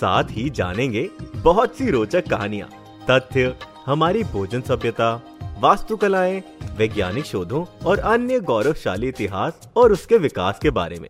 साथ ही जानेंगे बहुत सी रोचक कहानियाँ, तथ्य, हमारी भोजन सभ्यता, वास्तुकलाएँ, वैज्ञानिक शोधों और अन्य गौरवशाली इतिहास और उसके विकास के बारे में।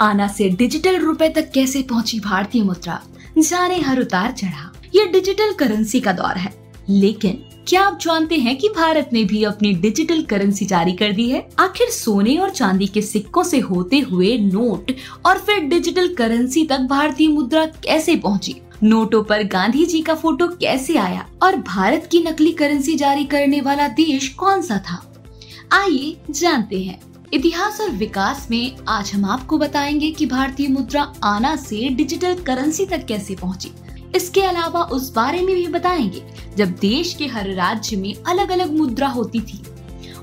आना से डिजिटल रुपए तक कैसे पहुँची भारतीय मुद्रा? जाने हर उतार चढ़ा ये डिजिटल करेंसी का दौर है। लेकिन क्या आप जानते हैं कि भारत ने भी अपनी डिजिटल करेंसी जारी कर दी है? आखिर सोने और चांदी के सिक्कों से होते हुए नोट और फिर डिजिटल करेंसी तक भारतीय मुद्रा कैसे पहुँची? नोटों पर गांधी जी का फ़ोटो कैसे आया? और भारत की नकली करेंसी जारी करने वाला देश कौन सा था? आइए जानते हैं। इतिहास और विकास में आज हम आपको बताएँगे कि भारतीय मुद्रा आना से डिजिटल करेंसी तक कैसे पहुँची। इसके अलावा उस बारे में भी बताएँगे जब देश के हर राज्य में अलग अलग मुद्रा होती थी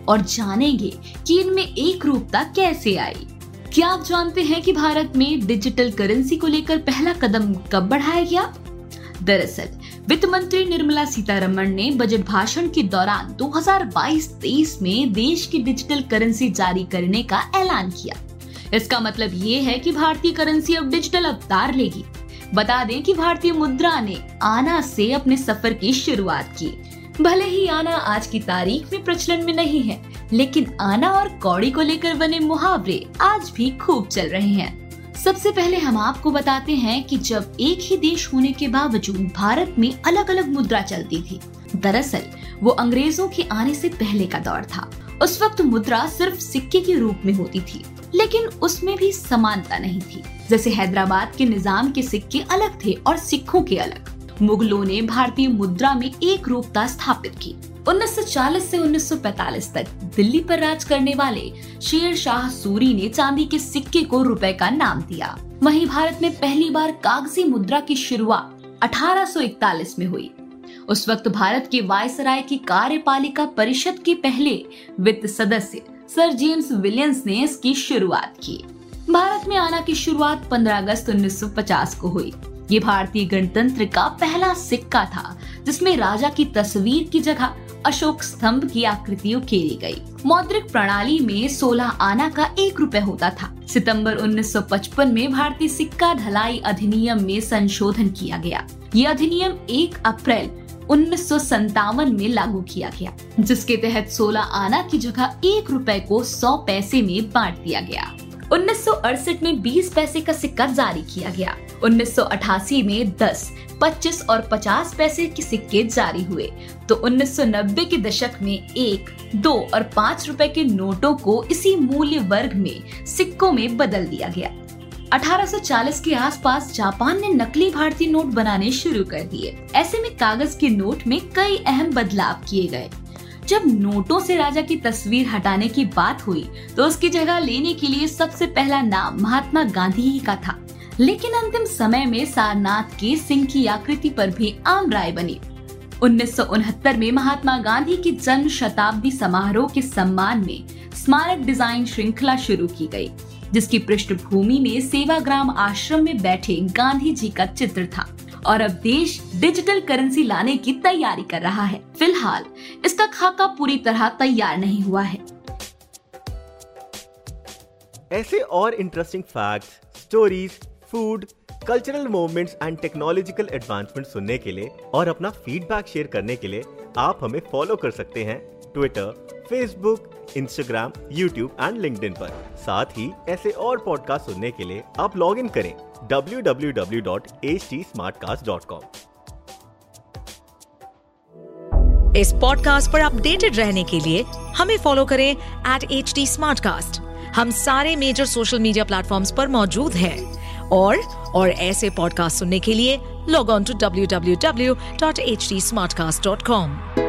और जानेंगे कि इनमें एक रूपता कैसे आई। क्या आप जानते हैं कि भारत में डिजिटल करेंसी को लेकर पहला कदम कब बढ़ाया गया? दरअसल, वित्त मंत्री निर्मला सीतारमण ने बजट भाषण के दौरान 2022-23 में देश की डिजिटल करेंसी जारी करने का ऐलान किया। इसका मतलब ये है कि भारतीय करेंसी अब डिजिटल अवतार लेगी। बता दें कि भारतीय मुद्रा ने आना से अपने सफ़र की शुरुआत की। भले ही आना आज की तारीख में प्रचलन में नहीं है, लेकिन आना और कौड़ी को लेकर बने मुहावरे आज भी खूब चल रहे हैं। सबसे पहले हम आपको बताते हैं कि जब एक ही देश होने के बावजूद भारत में अलग अलग मुद्रा चलती थी, दरअसल वो अंग्रेज़ों के आने से पहले का दौर था। उस वक्त मुद्रा सिर्फ़ सिक्के के रूप में होती थी लेकिन उसमें भी समानता नहीं थी। जैसे हैदराबाद के निज़ाम के सिक्के अलग थे और सिखों के अलग। मुगलों ने भारतीय मुद्रा में एक रूपता स्थापित की। 1940 से 1945 तक दिल्ली पर राज करने वाले शेर शाह सूरी ने चांदी के सिक्के को रुपए का नाम दिया। वहीं भारत में पहली बार कागज़ी मुद्रा की शुरुआत 1841 में हुई। उस वक्त भारत के वायसराय की कार्यपालिका परिषद के पहले वित्त सदस्य सर जेम्स विलियंस ने इसकी शुरुआत की। भारत में आना की शुरुआत 15 अगस्त 1950 को हुई। ये भारतीय गणतंत्र का पहला सिक्का था, जिसमें राजा की तस्वीर की जगह अशोक स्तंभ की आकृति उकेरी गई। मौद्रिक प्रणाली में 16 आना का एक रुपए होता था। सितंबर 1955 में भारतीय सिक्का ढलाई अधिनियम में संशोधन किया गया। ये अधिनियम 1 अप्रैल उन्नीस में लागू किया गया जिसके तहत 16 आना की जगह एक रुपए को 100 पैसे में बांट दिया गया। उन्नीस सौ अड़सठ में 20 पैसे का सिक्का जारी किया गया। 1988 में 10, 25 और 50 पैसे के सिक्के जारी हुए। तो 1990 के दशक में एक दो और पाँच रुपए के नोटों को इसी मूल्य वर्ग में सिक्कों में बदल दिया गया। 1840 के आसपास जापान ने नकली भारतीय नोट बनाने शुरू कर दिए। ऐसे में कागज़ के नोट में कई अहम बदलाव किए गए। जब नोटों से राजा की तस्वीर हटाने की बात हुई तो उसकी जगह लेने के लिए सबसे पहला नाम महात्मा गांधी ही का था। लेकिन अंतिम समय में सारनाथ के सिंह की आकृति पर भी आम राय बनी। उन्नीस सौ उनहत्तर में महात्मा गांधी की जन्म शताब्दी समारोह के सम्मान में स्मारक डिज़ाइन श्रृंखला शुरू की गई। जिसकी पृष्ठभूमि में सेवाग्राम आश्रम में बैठे गांधी जी का चित्र था और अब देश डिजिटल करेंसी लाने की तैयारी कर रहा है। फ़िलहाल इसका खाका पूरी तरह तैयार नहीं हुआ है। ऐसे और interesting facts, stories food cultural movements and technological advancement सुनने के लिए और अपना फीडबैक शेयर करने के लिए आप हमें फॉलो कर सकते हैं Twitter Facebook Instagram YouTube and link पर। साथ ही ऐसे और पॉडकास्ट सुनने के लिए आप लॉग इन करें www.htsmartcast.com इस पॉडकास्ट पर अपडेटेड रहने के लिए हमें फॉलो करें एट एच हम सारे मेजर सोशल मीडिया प्लेटफॉर्म पर मौजूद हैं। और और ऐसे पॉडकास्ट सुनने के लिए log on to W W W dot H D Smartcast dot com